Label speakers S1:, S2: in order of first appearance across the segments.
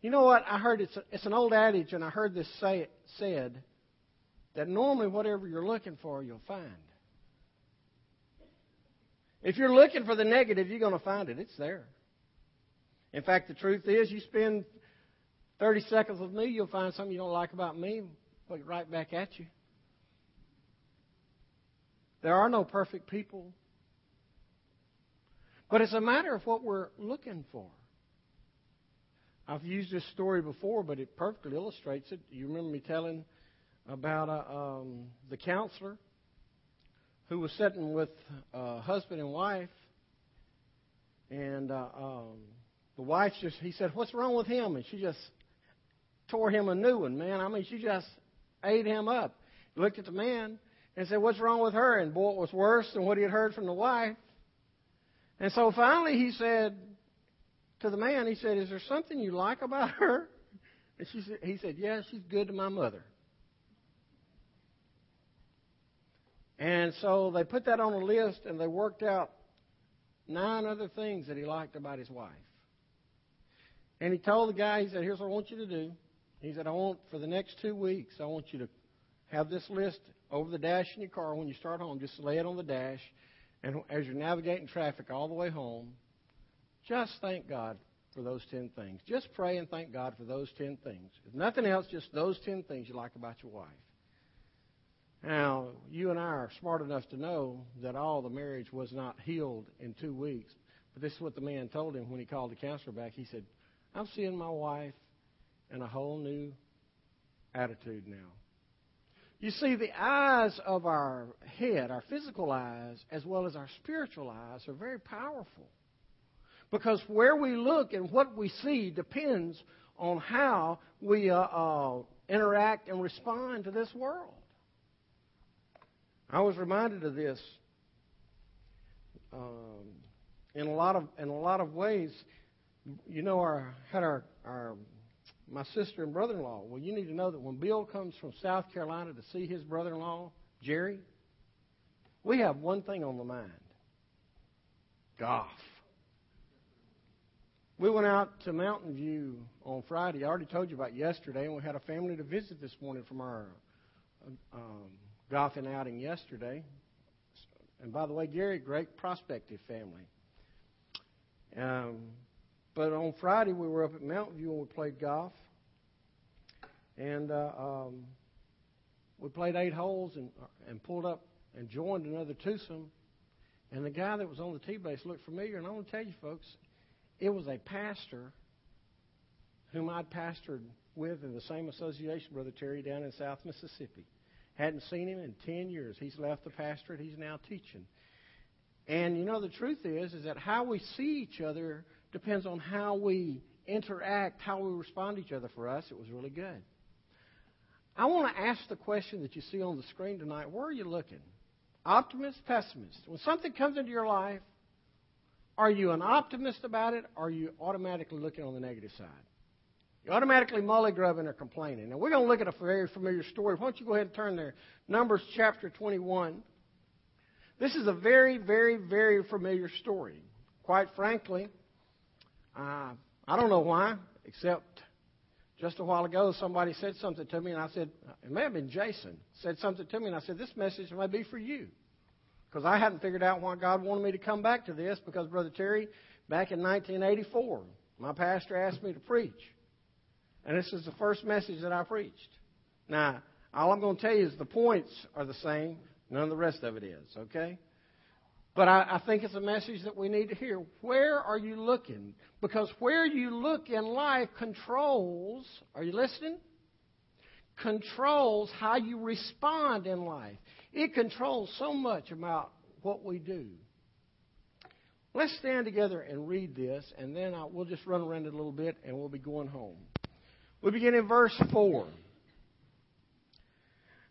S1: You know what? I heard it's, a, it's an old adage, and I heard this say, said that normally whatever you're looking for, you'll find. If you're looking for the negative, you're going to find it. It's there. In fact, the truth is, you spend 30 seconds with me, you'll find something you don't like about me, put it right back at you. There are no perfect people. But it's a matter of what we're looking for. I've used this story before, but it perfectly illustrates it. You remember me telling about uh, um, the counselor who was sitting with uh, husband and wife, and uh, um, the wife just he said, "What's wrong with him?" And she just tore him a new one, man. I mean, she just ate him up. Looked at the man and said, "What's wrong with her?" And boy, it was worse than what he had heard from the wife. And so finally, he said to the man, he said, "Is there something you like about her?" And she said, he said, "Yeah, she's good to my mother." And so they put that on a list and they worked out nine other things that he liked about his wife. And he told the guy, he said, Here's what I want you to do. He said, I want, for the next two weeks, I want you to have this list over the dash in your car when you start home. Just lay it on the dash. And as you're navigating traffic all the way home, just thank God for those 10 things. Just pray and thank God for those 10 things. If nothing else, just those 10 things you like about your wife. Now, you and I are smart enough to know that all the marriage was not healed in two weeks. But this is what the man told him when he called the counselor back. He said, I'm seeing my wife in a whole new attitude now. You see, the eyes of our head, our physical eyes, as well as our spiritual eyes, are very powerful. Because where we look and what we see depends on how we uh, uh, interact and respond to this world. I was reminded of this um, in a lot of in a lot of ways. You know, our had our our my sister and brother-in-law. Well, you need to know that when Bill comes from South Carolina to see his brother-in-law Jerry, we have one thing on the mind: golf. We went out to Mountain View on Friday. I already told you about yesterday, and we had a family to visit this morning from our um, golfing outing yesterday. And by the way, Gary, great prospective family. Um, but on Friday, we were up at Mountain View and we played golf. And uh, um, we played eight holes and, and pulled up and joined another twosome. And the guy that was on the tee base looked familiar. And I want to tell you, folks, it was a pastor whom I'd pastored with in the same association, Brother Terry, down in South Mississippi. Hadn't seen him in 10 years. He's left the pastorate. He's now teaching. And you know, the truth is, is that how we see each other depends on how we interact, how we respond to each other. For us, it was really good. I want to ask the question that you see on the screen tonight. Where are you looking? Optimist, pessimist? When something comes into your life, are you an optimist about it, or are you automatically looking on the negative side? You're automatically grubbing or complaining. Now, we're going to look at a very familiar story. Why don't you go ahead and turn there? Numbers chapter 21. This is a very, very, very familiar story. Quite frankly, uh, I don't know why, except just a while ago somebody said something to me, and I said, it may have been Jason, said something to me, and I said, this message may be for you. Because I hadn't figured out why God wanted me to come back to this, because Brother Terry, back in 1984, my pastor asked me to preach. And this is the first message that I preached. Now, all I'm going to tell you is the points are the same. None of the rest of it is, okay? But I, I, think it's a message that we need to hear. Where are you looking? Because where you look in life controls, are you listening? Controls how you respond in life. It controls so much about what we do. Let's stand together and read this, and then I'll, we'll just run around it a little bit, and we'll be going home. We begin in verse 4.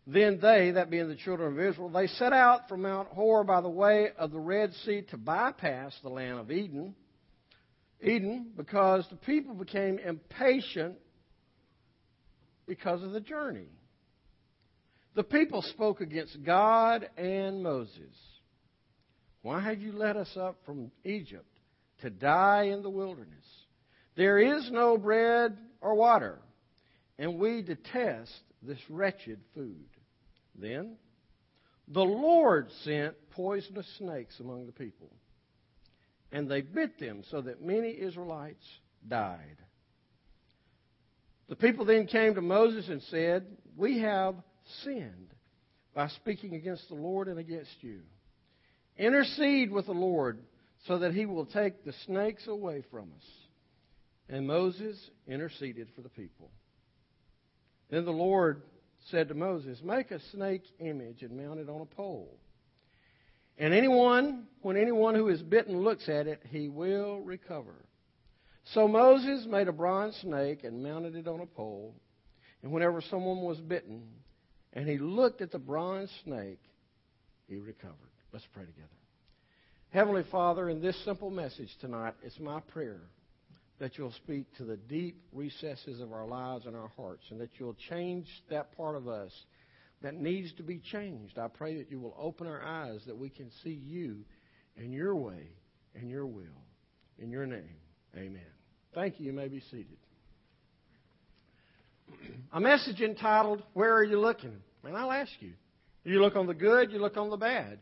S1: Then they, that being the children of Israel, they set out from Mount Hor by the way of the Red Sea to bypass the land of Edom. Edom, because the people became impatient because of the journey. The people spoke against God and Moses. Why have you led us up from Egypt to die in the wilderness? There is no bread or water, and we detest this wretched food. Then the Lord sent poisonous snakes among the people, and they bit them so that many Israelites died. The people then came to Moses and said, We have sinned by speaking against the Lord and against you. Intercede with the Lord so that he will take the snakes away from us. And Moses interceded for the people. Then the Lord said to Moses, Make a snake image and mount it on a pole. And anyone, when anyone who is bitten looks at it, he will recover. So Moses made a bronze snake and mounted it on a pole. And whenever someone was bitten and he looked at the bronze snake, he recovered. Let's pray together. Heavenly Father, in this simple message tonight, it's my prayer that you'll speak to the deep recesses of our lives and our hearts, and that you'll change that part of us that needs to be changed. I pray that you will open our eyes that we can see you in your way and your will. In your name, amen. Thank you. You may be seated. A message entitled, Where Are You Looking? And I'll ask you. Do you look on the good, you look on the bad.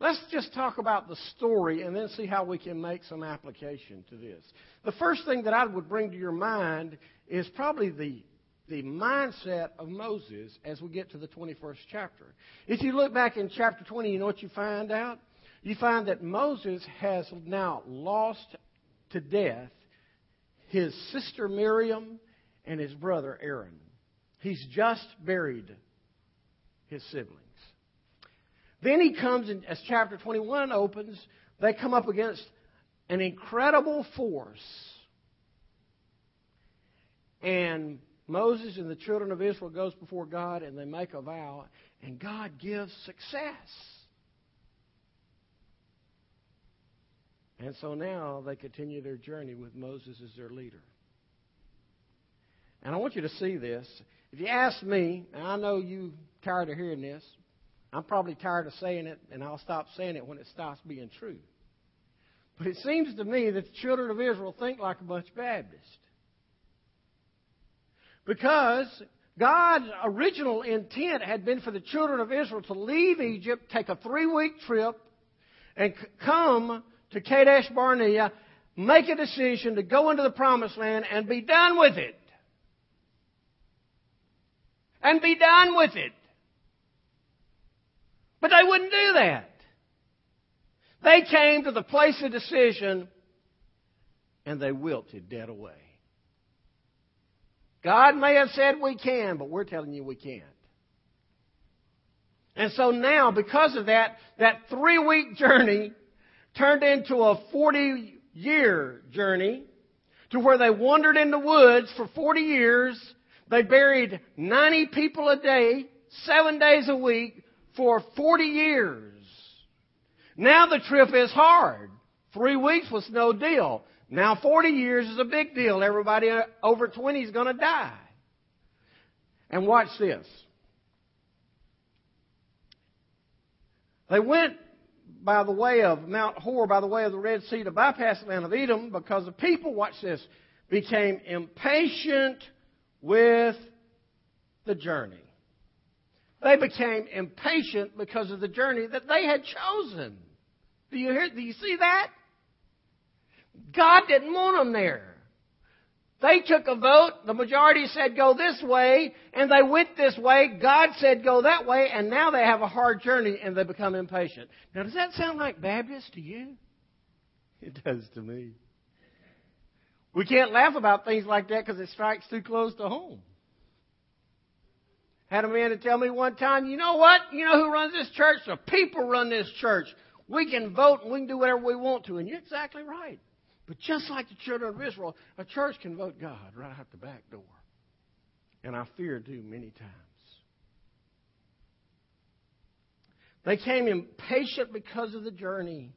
S1: Let's just talk about the story and then see how we can make some application to this. The first thing that I would bring to your mind is probably the, the mindset of Moses as we get to the 21st chapter. If you look back in chapter 20, you know what you find out? You find that Moses has now lost to death his sister Miriam and his brother Aaron. He's just buried his siblings. Then he comes, in, as chapter 21 opens, they come up against an incredible force. And Moses and the children of Israel goes before God and they make a vow, and God gives success. And so now they continue their journey with Moses as their leader. And I want you to see this. If you ask me, and I know you're tired of hearing this, I'm probably tired of saying it, and I'll stop saying it when it stops being true. But it seems to me that the children of Israel think like a bunch of Baptists. Because God's original intent had been for the children of Israel to leave Egypt, take a three week trip, and come to Kadesh Barnea, make a decision to go into the promised land and be done with it. And be done with it. But they wouldn't do that. They came to the place of decision and they wilted dead away. God may have said we can, but we're telling you we can't. And so now, because of that, that three week journey turned into a 40 year journey to where they wandered in the woods for 40 years. They buried 90 people a day, seven days a week, for 40 years. Now the trip is hard. Three weeks was no deal. Now 40 years is a big deal. Everybody over 20 is going to die. And watch this. They went by the way of Mount Hor, by the way of the Red Sea to bypass the land of Edom because the people, watch this, became impatient with the journey. They became impatient because of the journey that they had chosen. Do you hear? Do you see that? God didn't want them there. They took a vote. The majority said go this way, and they went this way. God said go that way, and now they have a hard journey and they become impatient. Now, does that sound like Baptist to you? It does to me. We can't laugh about things like that because it strikes too close to home. Had a man to tell me one time, you know what? You know who runs this church? The people run this church. We can vote and we can do whatever we want to. And you're exactly right. But just like the children of Israel, a church can vote God right out the back door. And I fear do many times. They came impatient because of the journey.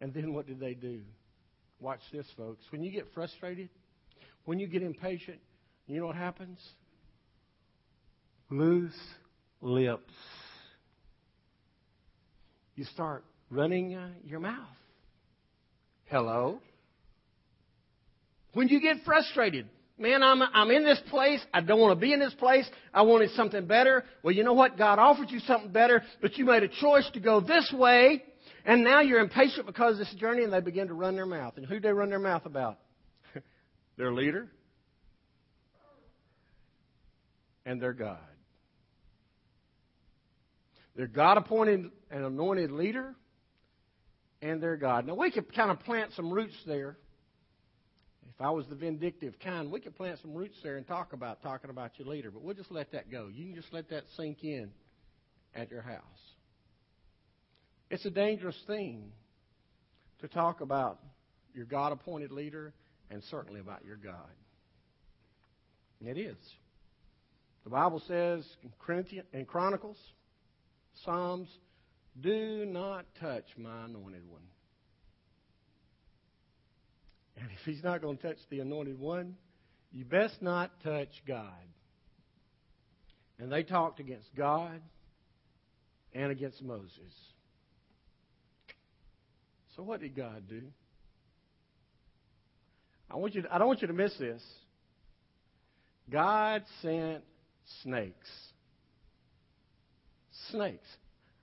S1: And then what did they do? Watch this, folks. When you get frustrated, when you get impatient, you know what happens? loose lips. You start running uh, your mouth. Hello? When you get frustrated, man, I'm, I'm in this place. I don't want to be in this place. I wanted something better. Well, you know what? God offered you something better, but you made a choice to go this way, and now you're impatient because of this journey, and they begin to run their mouth. And who do they run their mouth about? their leader and their God. Their God appointed and anointed leader and their God. Now, we could kind of plant some roots there. If I was the vindictive kind, we could plant some roots there and talk about talking about your leader, but we'll just let that go. You can just let that sink in at your house. It's a dangerous thing to talk about your God appointed leader and certainly about your God. It is. The Bible says in Chronicles, Psalms, do not touch my anointed one. And if he's not going to touch the anointed one, you best not touch God. And they talked against God and against Moses. So what did God do? I want you to, I don't want you to miss this. God sent snakes. Snakes.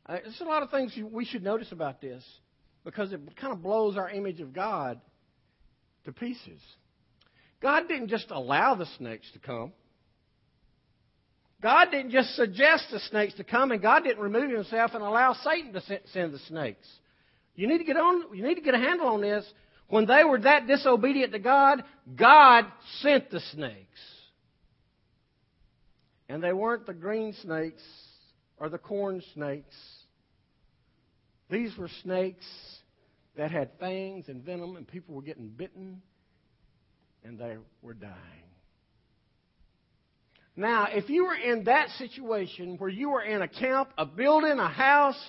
S1: Uh, there's a lot of things we should notice about this because it kind of blows our image of God to pieces. God didn't just allow the snakes to come. God didn't just suggest the snakes to come, and God didn't remove Himself and allow Satan to send the snakes. You need to get on. You need to get a handle on this. When they were that disobedient to God, God sent the snakes. And they weren't the green snakes or the corn snakes. These were snakes that had fangs and venom, and people were getting bitten and they were dying. Now, if you were in that situation where you were in a camp, a building, a house,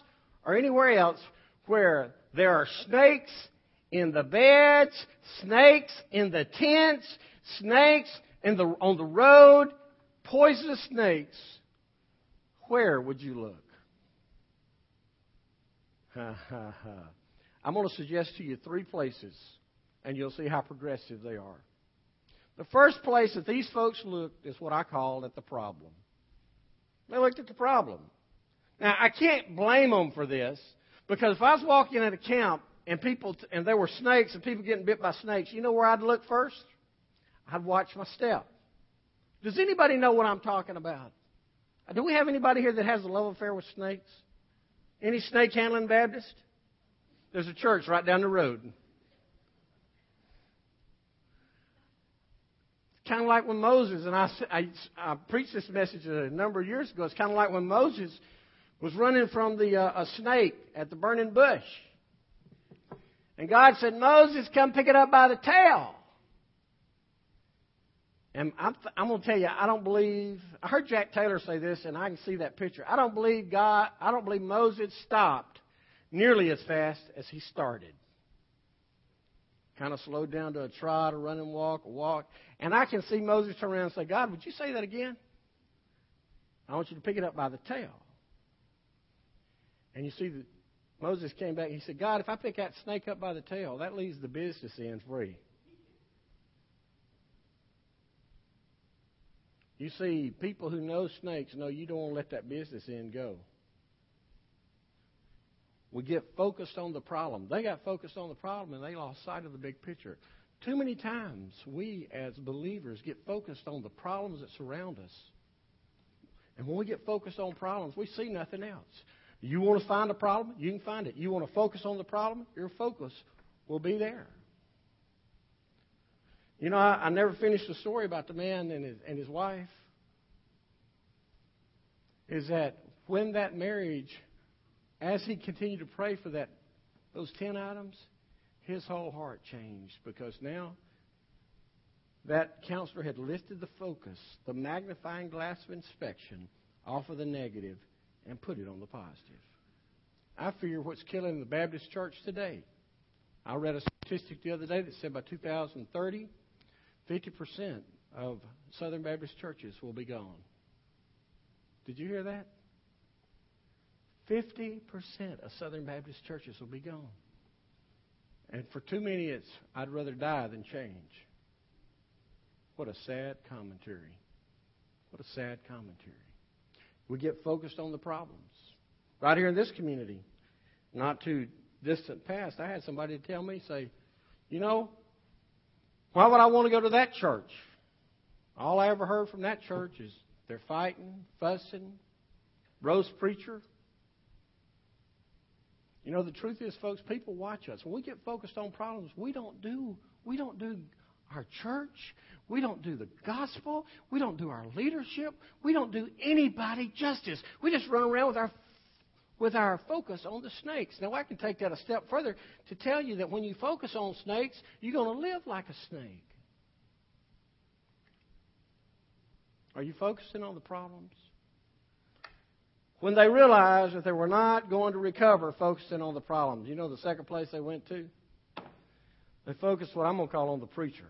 S1: or anywhere else where there are snakes in the beds, snakes in the tents, snakes in the, on the road, poisonous snakes, where would you look? I'm going to suggest to you three places, and you'll see how progressive they are. The first place that these folks looked is what I call at the problem. They looked at the problem. Now, I can't blame them for this because if I was walking at a camp and people and there were snakes and people getting bit by snakes, you know where I'd look first? I'd watch my step. Does anybody know what I'm talking about? Do we have anybody here that has a love affair with snakes? Any snake handling Baptist? There's a church right down the road. kind of like when Moses, and I, I, I, preached this message a number of years ago, it's kind of like when Moses was running from the, uh, a snake at the burning bush. And God said, Moses, come pick it up by the tail. And I'm, I'm going to tell you, I don't believe. I heard Jack Taylor say this, and I can see that picture. I don't believe God. I don't believe Moses stopped nearly as fast as he started. Kind of slowed down to a trot, a run and walk, a walk. And I can see Moses turn around and say, God, would you say that again? I want you to pick it up by the tail. And you see that Moses came back he said, God, if I pick that snake up by the tail, that leaves the business end free. You see, people who know snakes know you don't want to let that business end go. We get focused on the problem. They got focused on the problem and they lost sight of the big picture. Too many times we as believers get focused on the problems that surround us. And when we get focused on problems, we see nothing else. You want to find a problem? You can find it. You want to focus on the problem? Your focus will be there. You know, I, I never finished the story about the man and his, and his wife. Is that when that marriage, as he continued to pray for that, those ten items, his whole heart changed because now that counselor had lifted the focus, the magnifying glass of inspection, off of the negative and put it on the positive. I fear what's killing the Baptist church today. I read a statistic the other day that said by 2030, 50% of Southern Baptist churches will be gone. Did you hear that? 50% of Southern Baptist churches will be gone. And for too many, it's I'd rather die than change. What a sad commentary. What a sad commentary. We get focused on the problems. Right here in this community, not too distant past, I had somebody tell me, say, you know, why would I want to go to that church? All I ever heard from that church is they're fighting, fussing, roast preacher. You know, the truth is, folks, people watch us. When we get focused on problems, we don't do we don't do our church. We don't do the gospel. We don't do our leadership. We don't do anybody justice. We just run around with our with our focus on the snakes. Now, I can take that a step further to tell you that when you focus on snakes, you're going to live like a snake. Are you focusing on the problems? When they realized that they were not going to recover focusing on the problems, you know the second place they went to? They focused what I'm going to call on the preacher.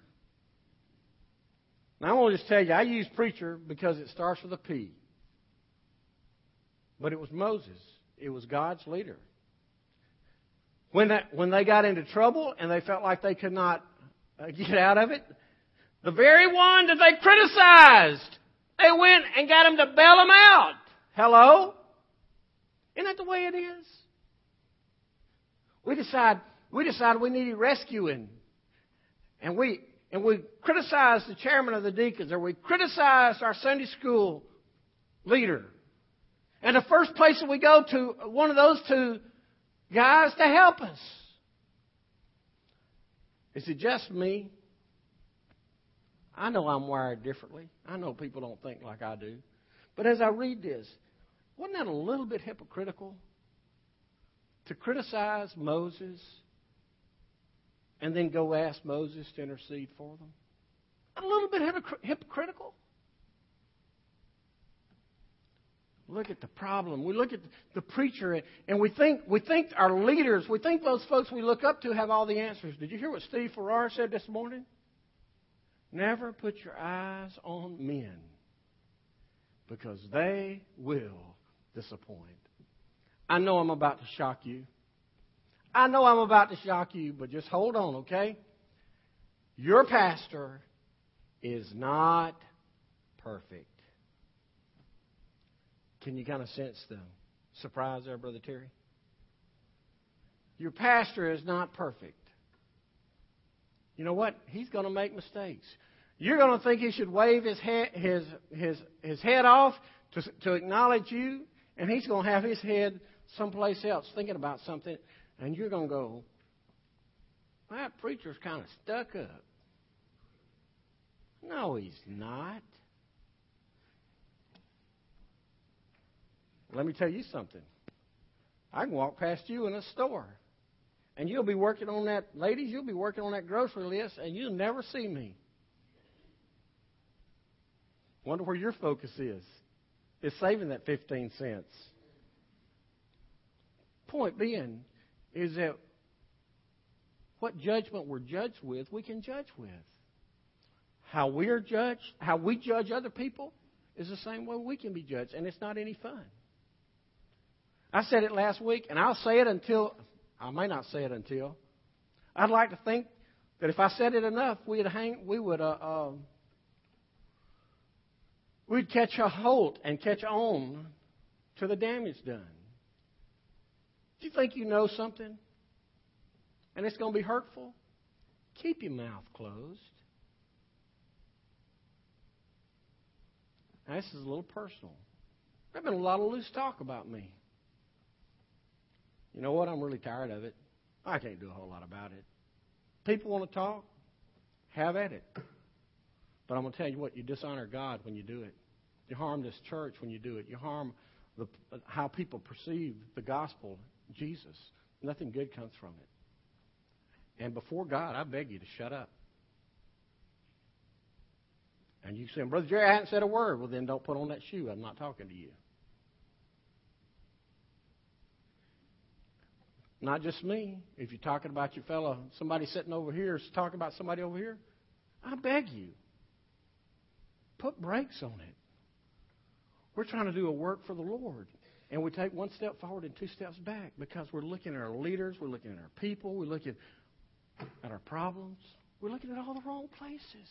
S1: Now, I'm going to just tell you, I use preacher because it starts with a P. But it was Moses, it was God's leader. When, that, when they got into trouble and they felt like they could not uh, get out of it, the very one that they criticized, they went and got him to bail them out. Hello? Isn't that the way it is? We decide we decide we need rescuing. And we and we criticize the chairman of the deacons or we criticize our Sunday school leader. And the first place that we go to one of those two guys to help us. Is it just me? I know I'm wired differently. I know people don't think like I do. But as I read this, wasn't that a little bit hypocritical? To criticize Moses and then go ask Moses to intercede for them? A little bit hypocritical. Look at the problem. We look at the preacher, and we think we think our leaders, we think those folks we look up to have all the answers. Did you hear what Steve Farrar said this morning? Never put your eyes on men, because they will disappoint. I know I'm about to shock you. I know I'm about to shock you, but just hold on, okay? Your pastor is not perfect. Can you kind of sense the surprise there, Brother Terry? Your pastor is not perfect. You know what? He's going to make mistakes. You're going to think he should wave his head, his, his, his head off to, to acknowledge you, and he's going to have his head someplace else thinking about something and you're going to go, that preacher's kind of stuck up. No, he's not. Let me tell you something. I can walk past you in a store, and you'll be working on that, ladies, you'll be working on that grocery list, and you'll never see me. Wonder where your focus is. Is saving that 15 cents. Point being, is that what judgment we're judged with, we can judge with. How we're judged, how we judge other people, is the same way we can be judged, and it's not any fun. I said it last week, and I'll say it until I may not say it until. I'd like to think that if I said it enough, we'd hang, we would, uh, uh, we'd catch a hold and catch on to the damage done. You think you know something and it's going to be hurtful? Keep your mouth closed. Now, this is a little personal. There's been a lot of loose talk about me. You know what? I'm really tired of it. I can't do a whole lot about it. People want to talk, have at it. But I'm going to tell you what, you dishonor God when you do it. You harm this church when you do it. You harm the, how people perceive the gospel Jesus. Nothing good comes from it. And before God, I beg you to shut up. And you say, Brother Jerry, I haven't said a word. Well, then don't put on that shoe. I'm not talking to you. Not just me. If you're talking about your fellow, somebody sitting over here is talking about somebody over here, I beg you, put brakes on it. We're trying to do a work for the Lord. And we take one step forward and two steps back because we're looking at our leaders, we're looking at our people, we're looking at our problems, we're looking at all the wrong places.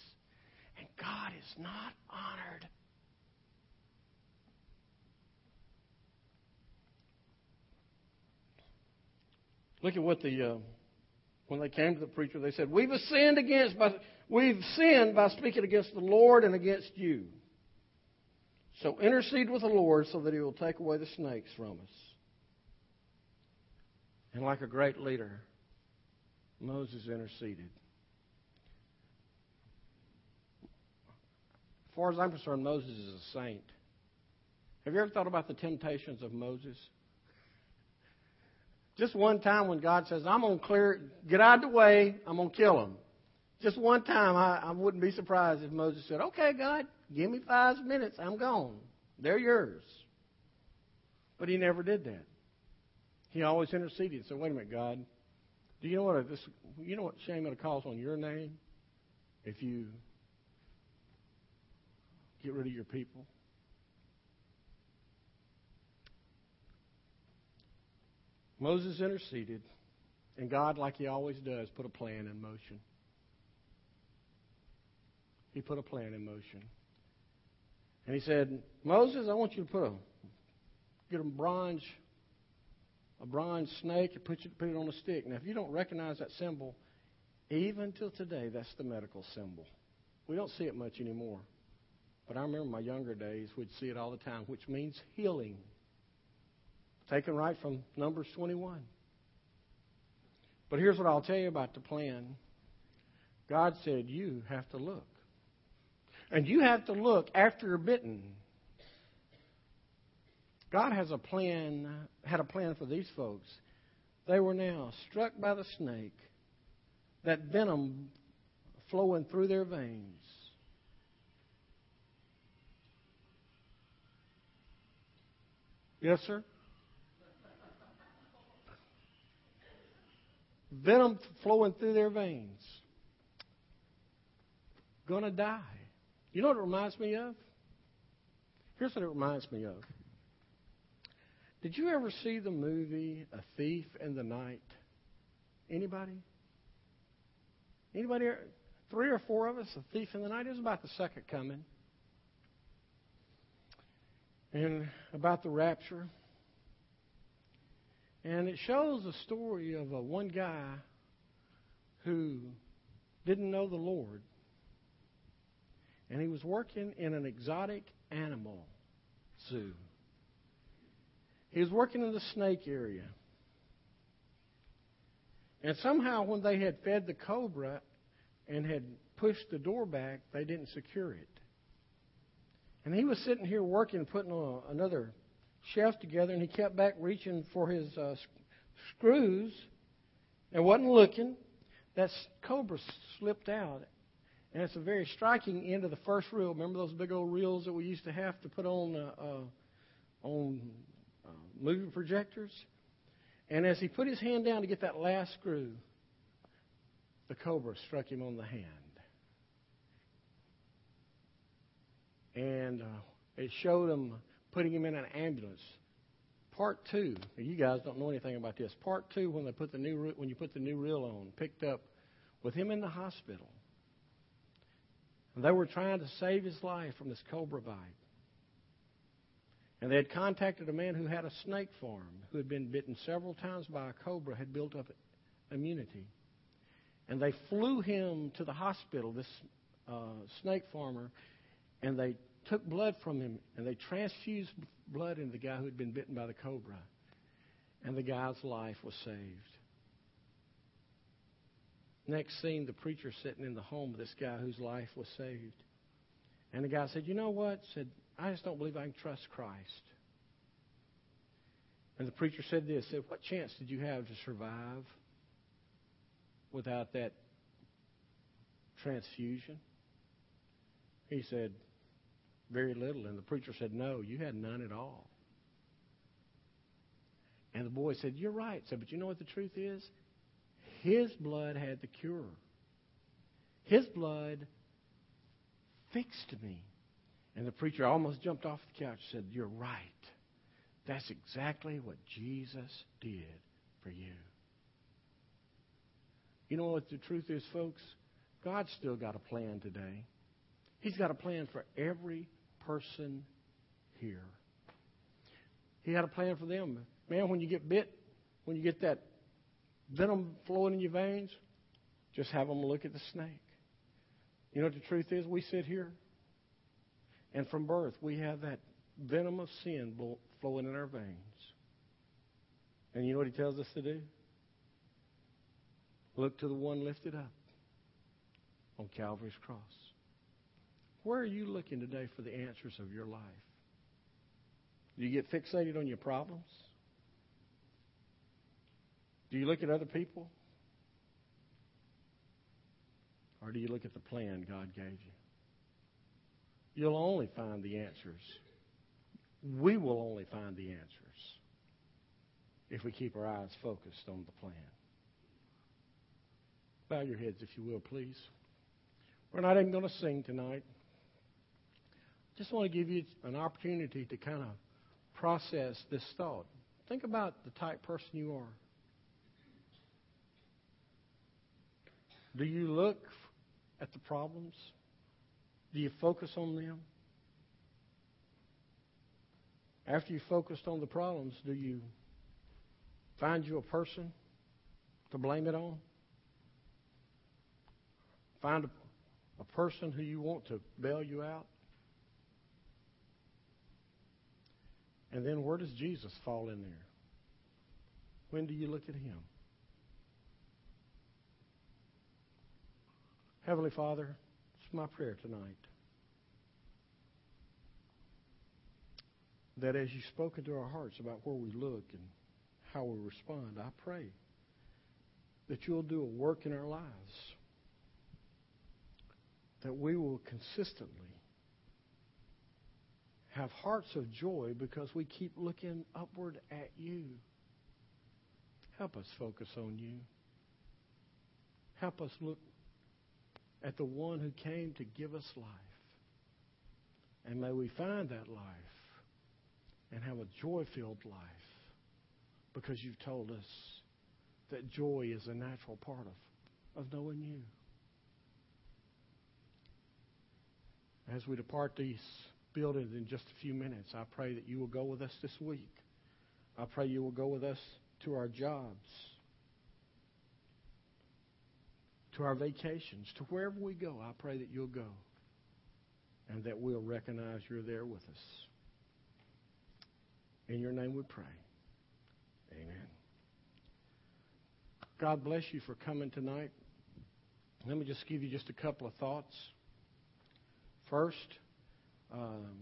S1: And God is not honored. Look at what the uh, when they came to the preacher, they said, "We've sinned against by we've sinned by speaking against the Lord and against you. So intercede with the Lord so that He will take away the snakes from us." And like a great leader, Moses interceded. As far as I'm concerned, Moses is a saint. Have you ever thought about the temptations of Moses? Just one time when God says, I'm going to clear, get out of the way, I'm going to kill him. Just one time, I, I wouldn't be surprised if Moses said, Okay, God, give me five minutes, I'm gone. They're yours. But he never did that. He always interceded. So wait a minute, God, do you know what this? You know what shame it calls on your name if you get rid of your people? Moses interceded, and God, like he always does, put a plan in motion. He put a plan in motion. And he said, Moses, I want you to put a get a bronze a bronze snake and put, you, put it on a stick. Now, if you don't recognize that symbol, even till today, that's the medical symbol. We don't see it much anymore. But I remember my younger days, we'd see it all the time, which means healing. Taken right from Numbers 21. But here's what I'll tell you about the plan God said, You have to look. And you have to look after you're bitten. God has a plan, had a plan for these folks. They were now struck by the snake, that venom flowing through their veins. Yes, sir? venom flowing through their veins. Gonna die. You know what it reminds me of? Here's what it reminds me of. Did you ever see the movie A Thief in the Night? Anybody? Anybody? Three or four of us, A Thief in the Night. It was about the second coming. And about the rapture. And it shows a story of a one guy who didn't know the Lord. And he was working in an exotic animal zoo. He was working in the snake area. And somehow, when they had fed the cobra and had pushed the door back, they didn't secure it. And he was sitting here working, putting a, another shelf together, and he kept back reaching for his uh, screws and wasn't looking. That cobra slipped out. And it's a very striking end of the first reel. Remember those big old reels that we used to have to put on uh, uh, on uh, movie projectors? And as he put his hand down to get that last screw, the cobra struck him on the hand. And uh, it showed him putting him in an ambulance. Part two, you guys don't know anything about this. Part two, when they put the new when you put the new reel on, picked up with him in the hospital. And they were trying to save his life from this cobra bite. And they had contacted a man who had a snake farm, who had been bitten several times by a cobra, had built up immunity. And they flew him to the hospital, this uh, snake farmer, and they took blood from him and they transfused blood into the guy who had been bitten by the cobra. And the guy's life was saved. Next scene, the preacher sitting in the home of this guy whose life was saved. And the guy said, You know what? Said, I just don't believe I can trust Christ. And the preacher said this, said, What chance did you have to survive without that transfusion? He said, very little. And the preacher said, No, you had none at all. And the boy said, You're right. said, But you know what the truth is? His blood had the cure. His blood fixed me. And the preacher almost jumped off the couch and said, You're right. That's exactly what Jesus did for you. You know what the truth is, folks? God's still got a plan today. He's got a plan for every person here. He had a plan for them. Man, when you get bit, when you get that venom flowing in your veins, just have them look at the snake. You know what the truth is? We sit here, and from birth, we have that venom of sin flowing in our veins. And you know what he tells us to do? Look to the one lifted up on Calvary's cross. Where are you looking today for the answers of your life? Do you get fixated on your problems? Do you look at other people? Or do you look at the plan God gave you? You'll only find the answers. We will only find the answers if we keep our eyes focused on the plan. Bow your heads, if you will, please. We're not even going to sing tonight. Just want to give you an opportunity to kind of process this thought. Think about the type person you are. Do you look at the problems? Do you focus on them? After you focused on the problems, do you find you a person to blame it on? Find a, a person who you want to bail you out? And then where does Jesus fall in there? When do you look at him? Heavenly Father, it's my prayer tonight that as you spoke into our hearts about where we look and how we respond, I pray that you'll do a work in our lives, that we will consistently have hearts of joy because we keep looking upward at you. Help us focus on you. Help us look at the one who came to give us life. And may we find that life and have a joy filled life because you've told us that joy is a natural part of, of knowing you. As we depart these buildings in just a few minutes, I pray that you will go with us this week. I pray you will go with us to our jobs, to our vacations, to wherever we go. I pray that you'll go and that we'll recognize you're there with us. In your name we pray. Amen. God bless you for coming tonight. Let me just give you just a couple of thoughts. First, um,